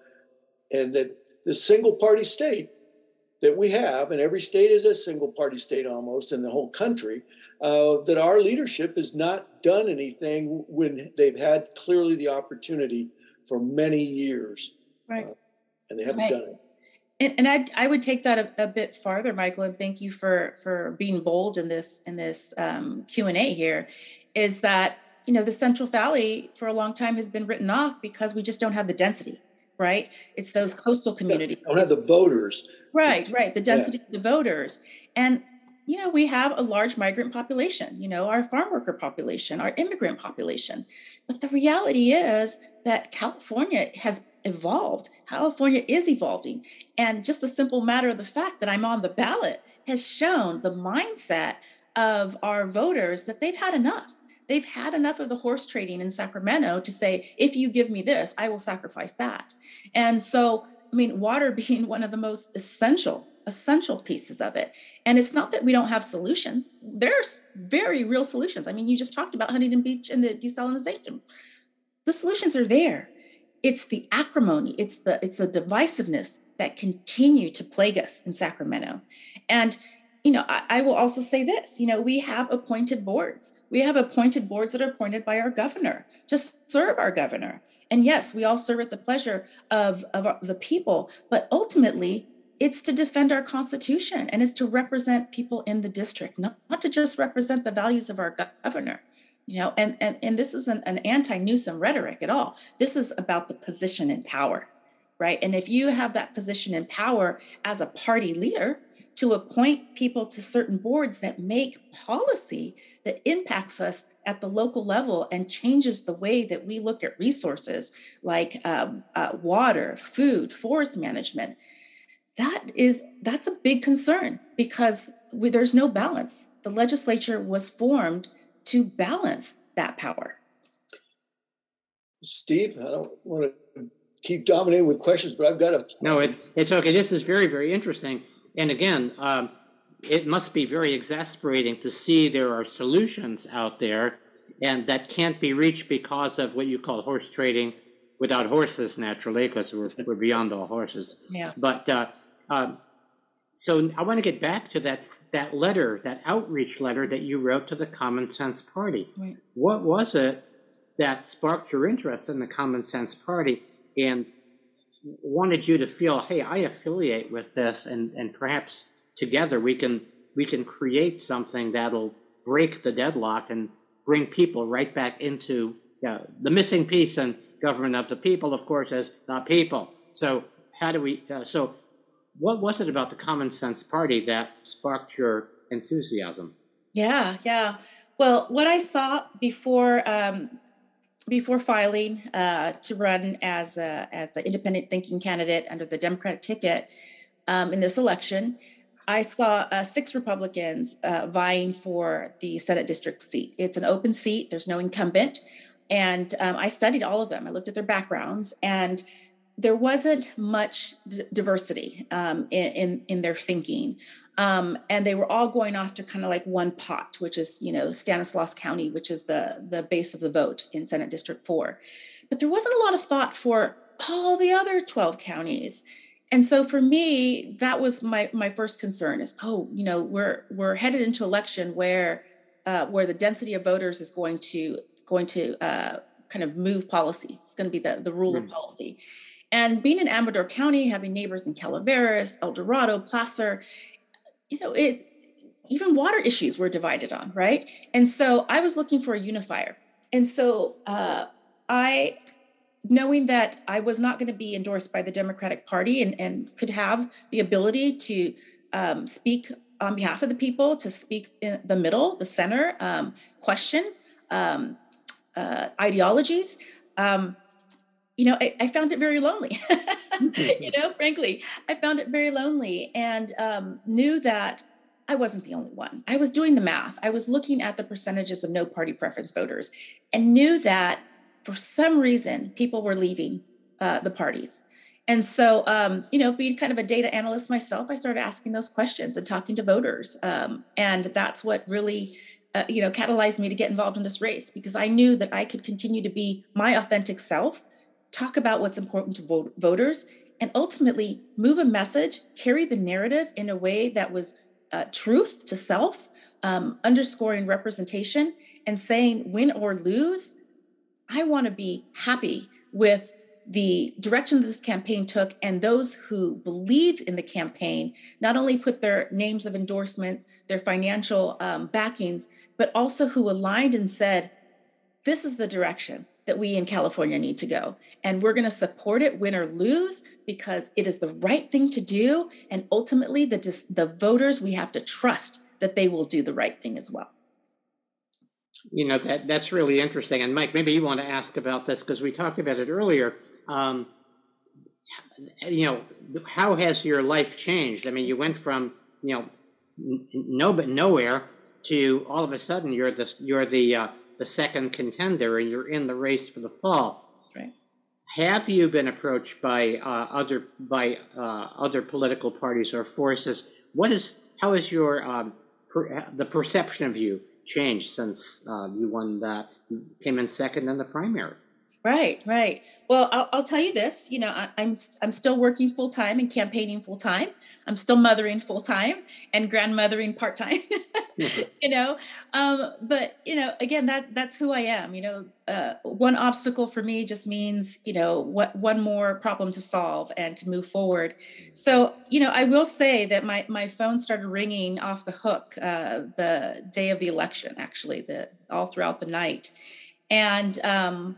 and that the single party state that we have, and every state is a single party state almost in the whole country, uh, that our leadership has not done anything when they've had clearly the opportunity for many years. Right. Uh, and they haven't right. done it. And, and I, I would take that a, a, bit farther, Michael, and thank you for for being bold in this in this um, Q and A here. Is that you know the Central Valley for a long time has been written off because we just don't have the density right? It's those coastal communities. Don't have the voters. Right, right. The density yeah. of the voters. And, you know, we have a large migrant population, you know, our farm worker population, our immigrant population. But the reality is that California has evolved. California is evolving. And just the simple matter of the fact that I'm on the ballot has shown the mindset of our voters that they've had enough They've had enough of the horse trading in Sacramento to say, if you give me this, I will sacrifice that. And so, I mean, water [LAUGHS] being one of the most essential essential pieces of it. And it's not that we don't have solutions. There's very real solutions. I mean, you just talked about Huntington Beach and the desalination. The solutions are there. It's the acrimony, it's the it's the divisiveness that continue to plague us in Sacramento. And you know, I, I will also say this, you know, we have appointed boards we have appointed boards that are appointed by our governor to serve our governor. And yes, we all serve at the pleasure of, of the people, but ultimately, it's to defend our constitution and it's to represent people in the district, not, not to just represent the values of our governor. You know, and, and, and this isn't an anti-Newsom rhetoric at all. This is about the position in power, right? And if you have that position in power as a party leader, to appoint people to certain boards that make policy that impacts us at the local level and changes the way that we look at resources like um, uh, water, food, forest management. That is that's a big concern because we, there's no balance. The legislature was formed to balance that power. Steve, I don't want to keep dominating with questions, but I've got a. No, it, it's okay. This is very, very interesting and again, um, it must be very exasperating to see there are solutions out there and that can't be reached because of what you call horse trading without horses naturally because we're, we're beyond all horses. Yeah. But uh, um, so i want to get back to that that letter that outreach letter that you wrote to the common sense party. Right. what was it that sparked your interest in the common sense party? And wanted you to feel, hey, I affiliate with this, and and perhaps together we can we can create something that'll break the deadlock and bring people right back into the missing piece in government of the people, of course, is the people. So how do we? Uh, so what was it about the Common Sense Party that sparked your enthusiasm? Yeah, yeah. Well, what I saw before um, before filing uh, to run as a, as an independent thinking candidate under the Democratic ticket um, in this election, I saw uh, six Republicans uh, vying for the Senate district seat. It's an open seat. There's no incumbent, and um, I studied all of them. I looked at their backgrounds, and there wasn't much d- diversity um, in, in, in their thinking. Um, and they were all going off to kind of like one pot, which is you know Stanislaus County, which is the the base of the vote in Senate District Four. But there wasn't a lot of thought for all the other twelve counties. And so for me, that was my my first concern is oh you know we're we're headed into election where uh, where the density of voters is going to going to uh, kind of move policy. It's going to be the, the rule mm. of hmm. policy. And being in Amador County, having neighbors in Calaveras, El Dorado, Placer, you know, it even water issues were divided on, right? And so I was looking for a unifier. And so uh, I, knowing that I was not going to be endorsed by the Democratic Party and, and could have the ability to um, speak on behalf of the people, to speak in the middle, the center, um, question um, uh, ideologies, um, you know, I, I, found it very lonely. [LAUGHS] [LAUGHS] you know, frankly, I found it very lonely and um, knew that I wasn't the only one. I was doing the math. I was looking at the percentages of no party preference voters and knew that for some reason people were leaving uh, the parties. And so, um, you know, being kind of a data analyst myself, I started asking those questions and talking to voters. Um, and that's what really, uh, you know, catalyzed me to get involved in this race because I knew that I could continue to be my authentic self, talk about what's important to vote- voters, and ultimately move a message, carry the narrative in a way that was uh, truth to self, um, underscoring representation, and saying, win or lose, I want to be happy with the direction this campaign took and those who believed in the campaign not only put their names of endorsement their financial um, backings but also who aligned and said this is the direction that we in california need to go and we're going to support it win or lose because it is the right thing to do. And ultimately, the, the voters, we have to trust that they will do the right thing as well. You know, that that's really interesting. And Mike, maybe you want to ask about this because we talked about it earlier. Um, you know, how has your life changed? I mean, you went from, you know, no but nowhere to all of a sudden you're the you're the uh, the second contender and you're in the race for the fall have you been approached by uh, other by uh, other political parties or forces? What is how has your um, per, the perception of you changed since uh, you won that came in second in the primary? Right, right. Well, I'll, I'll tell you this. You know, I, am I'm, I'm still working full time and campaigning full time. I'm still mothering full time and grandmothering part time. [LAUGHS] you know, um, but you know, again, that that's who I am. You know, uh, one obstacle for me just means you know what one more problem to solve and to move forward. So you know, I will say that my my phone started ringing off the hook uh, the day of the election. Actually, the all throughout the night, and. Um,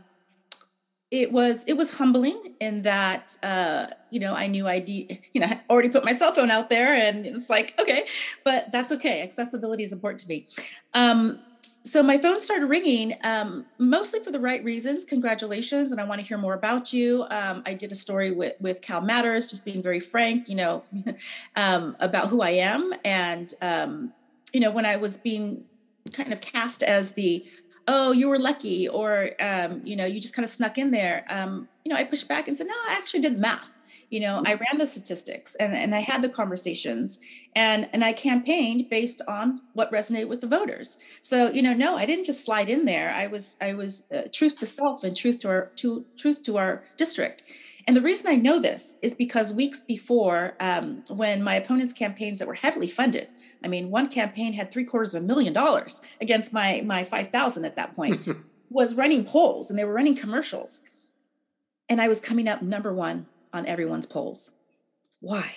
it was it was humbling in that uh, you know I knew I you know I already put my cell phone out there and it was like okay, but that's okay. Accessibility is important to me. Um, so my phone started ringing um, mostly for the right reasons. Congratulations, and I want to hear more about you. Um, I did a story with with Cal Matters, just being very frank, you know, [LAUGHS] um, about who I am, and um, you know when I was being kind of cast as the oh, you were lucky, or um, you know, you just kind of snuck in there. Um, you know, I pushed back and said, no, I actually did math. You know, I ran the statistics and, and I had the conversations and and I campaigned based on what resonated with the voters. So, you know, no, I didn't just slide in there. I was I was uh, truth to self and truth to our to truth to our district. And the reason I know this is because weeks before, um, when my opponents' campaigns that were heavily funded, I mean, one campaign had three quarters of a million dollars against my my five thousand at that point, [LAUGHS] was running polls and they were running commercials, and I was coming up number one on everyone's polls. Why?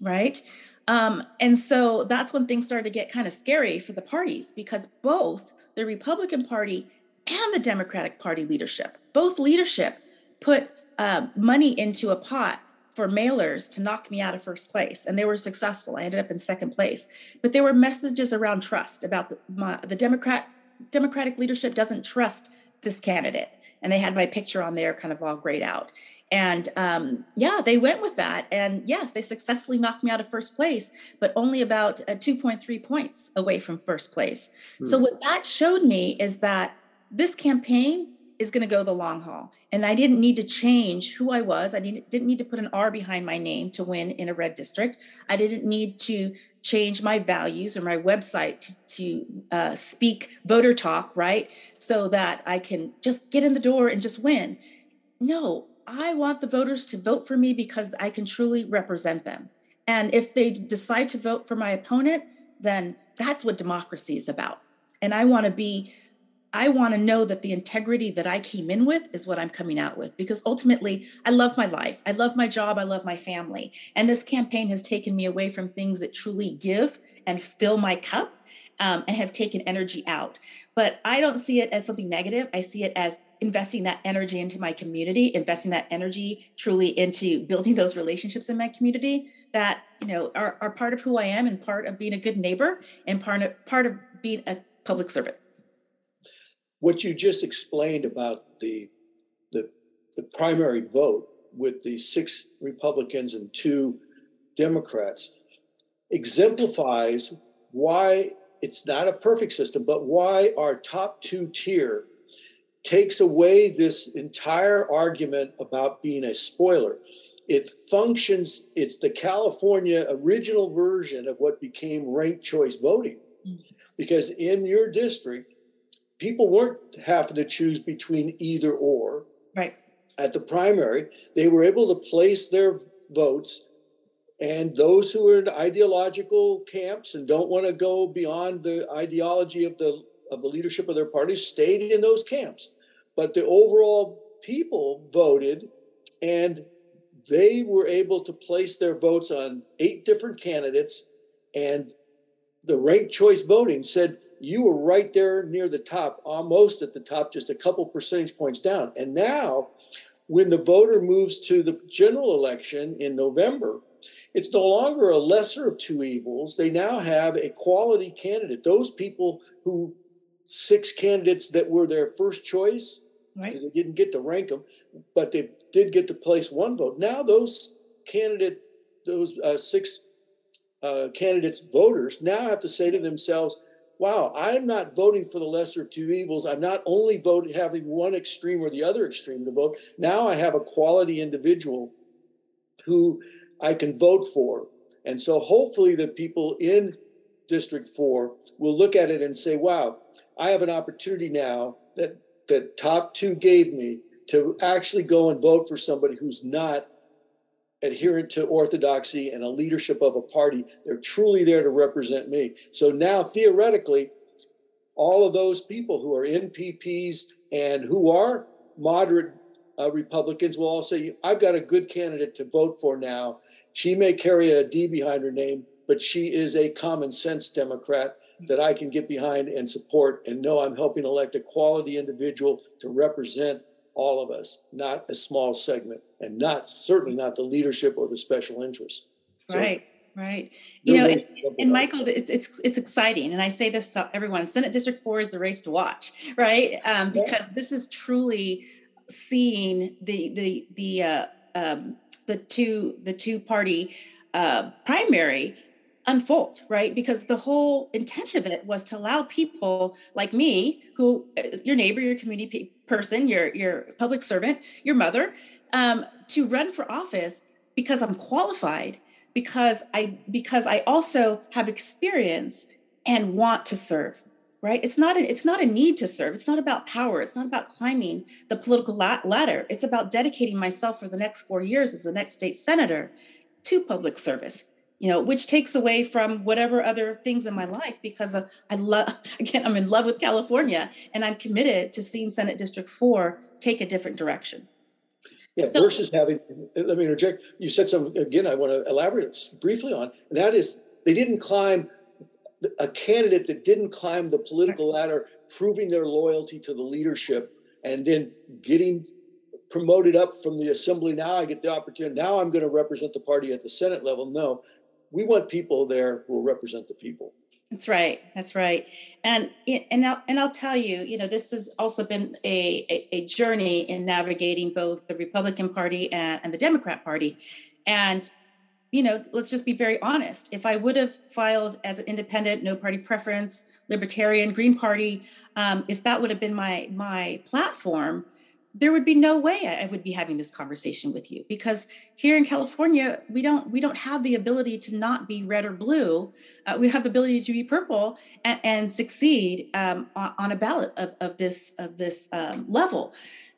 Right. Um, and so that's when things started to get kind of scary for the parties because both the Republican Party and the Democratic Party leadership, both leadership, put uh, money into a pot for mailers to knock me out of first place. And they were successful. I ended up in second place. But there were messages around trust about the, my, the democrat democratic leadership doesn't trust this candidate. And they had my picture on there kind of all grayed out. And um, yeah they went with that. And yes they successfully knocked me out of first place but only about uh, 2.3 points away from first place. Hmm. so what that showed me is that this campaign is going to go the long haul. And I didn't need to change who I was. I didn't need to put an R behind my name to win in a red district. I didn't need to change my values or my website to, to uh, speak voter talk, right? So that I can just get in the door and just win. No, I want the voters to vote for me because I can truly represent them. And if they decide to vote for my opponent, then that's what democracy is about and I want to be I want to know that the integrity that I came in with is what I'm coming out with because ultimately I love my life. I love my job. I love my family. And this campaign has taken me away from things that truly give and fill my cup um, and have taken energy out. But I don't see it as something negative. I see it as investing that energy into my community, investing that energy truly into building those relationships in my community that you know are, are part of who I am and part of being a good neighbor and part of part of being a public servant what you just explained about the, the, the primary vote with the six Republicans and two Democrats exemplifies why it's not a perfect system, but why our top two tier takes away this entire argument about being a spoiler. It functions, it's the California original version of what became ranked choice voting. Mm-hmm. Because in your district, people weren't having to choose between either or. Right. At the primary, they were able to place their votes, and those who are in ideological camps and don't want to go beyond the ideology of the of the leadership of their party stayed in those camps. But the overall people voted, and they were able to place their votes on eight different candidates, and the ranked choice voting said you were right there near the top, almost at the top, just a couple percentage points down. And now, when the voter moves to the general election in November, it's no longer a lesser of two evils. They now have a quality candidate. Those people who, six candidates that were their first choice, because right. they didn't get to rank them, but they did get to place one vote. Now, those candidate, those uh, six uh, candidates, voters now have to say to themselves, wow, I'm not voting for the lesser of two evils. I'm not only voting having one extreme or the other extreme to vote. Now I have a quality individual who I can vote for. And so hopefully the people in District 4 will look at it and say, wow, I have an opportunity now that that top two gave me to actually go and vote for somebody who's not adherent to orthodoxy and a leadership of a party. They're truly there to represent me. So now, theoretically, all of those people who are NPPs and who are moderate uh, Republicans will all say, I've got a good candidate to vote for now. She may carry a D behind her name, but she is a common sense Democrat that I can get behind and support and know I'm helping elect a quality individual to represent all of us, not a small segment, and not certainly not the leadership or the special interests. So, right. Right. You know, and, and, Michael, it's it's it's exciting, and I say this to everyone: Senate District Four is the race to watch, right? Um, because yeah. this is truly seeing the the the uh, um, the two the two party uh, primary unfold, right? Because the whole intent of it was to allow people like me, who uh, your neighbor, your community person, your your public servant, your mother, um, to run for office because I'm qualified, because I because I also have experience and want to serve. Right? It's not a, it's not a need to serve. It's not about power. It's not about climbing the political ladder. It's about dedicating myself for the next four years as the next state senator to public service you know, which takes away from whatever other things in my life because I love, [LAUGHS] again, I'm in love with California and I'm committed to seeing Senate District 4 take a different direction. Yeah, so, versus having, let me interject. You said something, again, I want to elaborate briefly on, and that is they didn't climb a candidate that didn't climb the political ladder, proving their loyalty to the leadership, and then getting promoted up from the assembly. Now I get the opportunity. Now I'm going to represent the party at the Senate level. No, we want people there who will represent the people. That's right. That's right. And and I'll, and I'll tell you, you know, this has also been a, a, a journey in navigating both the Republican Party and, and the Democrat Party. And you know, let's just be very honest. If I would have filed as an independent, no party preference, libertarian, Green Party, um, if that would have been my my platform, there would be no way I would be having this conversation with you because here in California we don't we don't have the ability to not be red or blue. Uh, we have the ability to be purple and, and succeed um, on, on, a ballot of, of this of this um, level.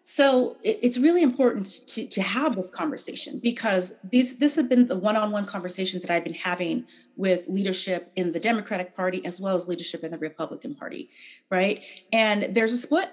So it's really important to, to have this conversation because these this have been the one-on-one conversations that I've been having with leadership in the Democratic Party as well as leadership in the Republican Party, right? And there's a split.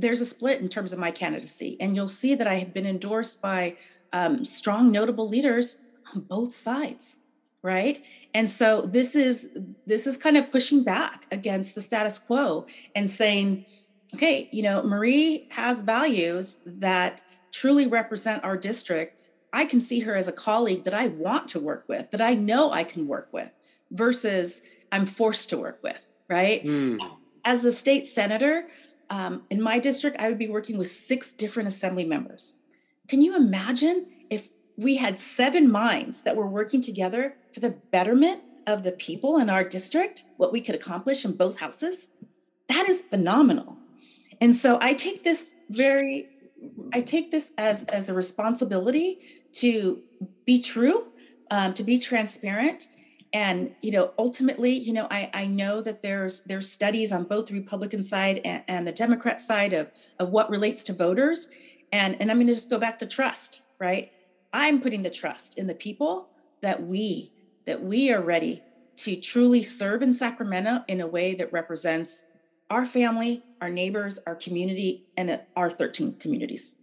There's a split in terms of my candidacy, and you'll see that I have been endorsed by um, strong, notable leaders on both sides right and so this is this is kind of pushing back against the status quo and saying okay, you know, Marie has values that truly represent our district. I can see her as a colleague that I want to work with, that I know I can work with, versus I'm forced to work with, right? Mm. As the state senator um, in my district, I would be working with six different assembly members. Can you imagine if we had seven minds that were working together for the betterment of the people in our district, what we could accomplish in both houses? That is phenomenal. And so I take this very, I take this as, as a responsibility to be true, um, to be transparent. And, you know, ultimately, you know, I, I know that there's there's studies on both the Republican side and, and the Democrat side of, of what relates to voters. And, and I'm going to just go back to trust, right? I'm putting the trust in the people that we that we are ready to truly serve in Sacramento in a way that represents our family, our neighbors, our community, and uh, our 13 communities.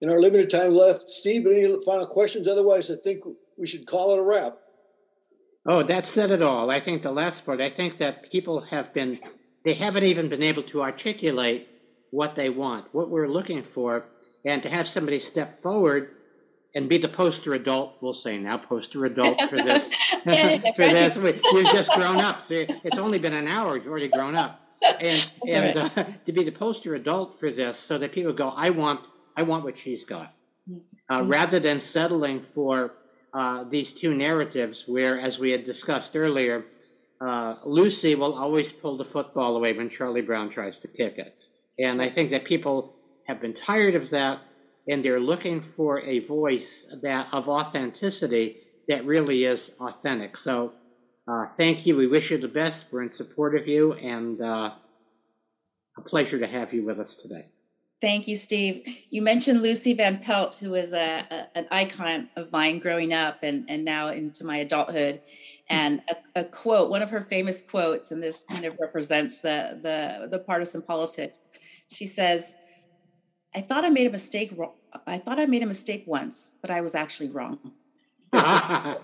In our limited time left, Steve, any final questions? Otherwise, I think we should call it a wrap. Oh, that said it all. I think the last part, I think that people have been, they haven't even been able to articulate what they want, what we're looking for, and to have somebody step forward and be the poster adult. We'll say now poster adult for this. [LAUGHS] [LAUGHS] for this, you've just grown up. See, it's only been an hour. You've already grown up, and [LAUGHS] and uh, to be the poster adult for this, so that people go, I want, I want what she's got, uh, mm-hmm. rather than settling for uh, these two narratives, where, as we had discussed earlier, uh, Lucy will always pull the football away when Charlie Brown tries to kick it, and I think that people have been tired of that and they're looking for a voice that of authenticity that really is authentic. So, uh, thank you. We wish you the best. We're in support of you, and uh, a pleasure to have you with us today. Thank you, Steve. You mentioned Lucy Van Pelt, who is a, a, an icon of mine growing up and, and now into my adulthood. And a, a, quote, one of her famous quotes, and this kind of represents the, the, the partisan politics. She says, I thought I made a mistake. I thought I made a mistake once, but I was actually wrong. [LAUGHS] yeah,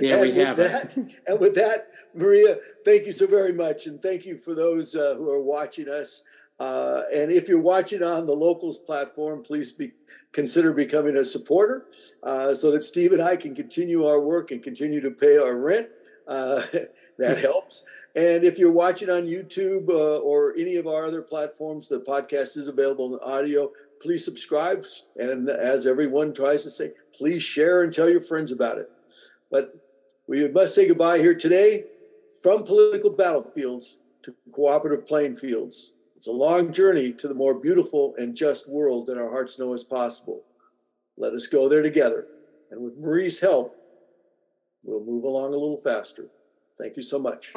we have that, And with that, Maria, thank you so very much, and thank you for those uh, who are watching us. Uh, and if you're watching on the locals platform, please be, consider becoming a supporter uh, so that Steve and I can continue our work and continue to pay our rent. Uh, [LAUGHS] that helps. And if you're watching on YouTube uh, or any of our other platforms, the podcast is available in audio. Please subscribe. And as everyone tries to say, please share and tell your friends about it. But we must say goodbye here today from political battlefields to cooperative playing fields. It's a long journey to the more beautiful and just world that our hearts know is possible. Let us go there together. And with Marie's help, we'll move along a little faster. Thank you so much.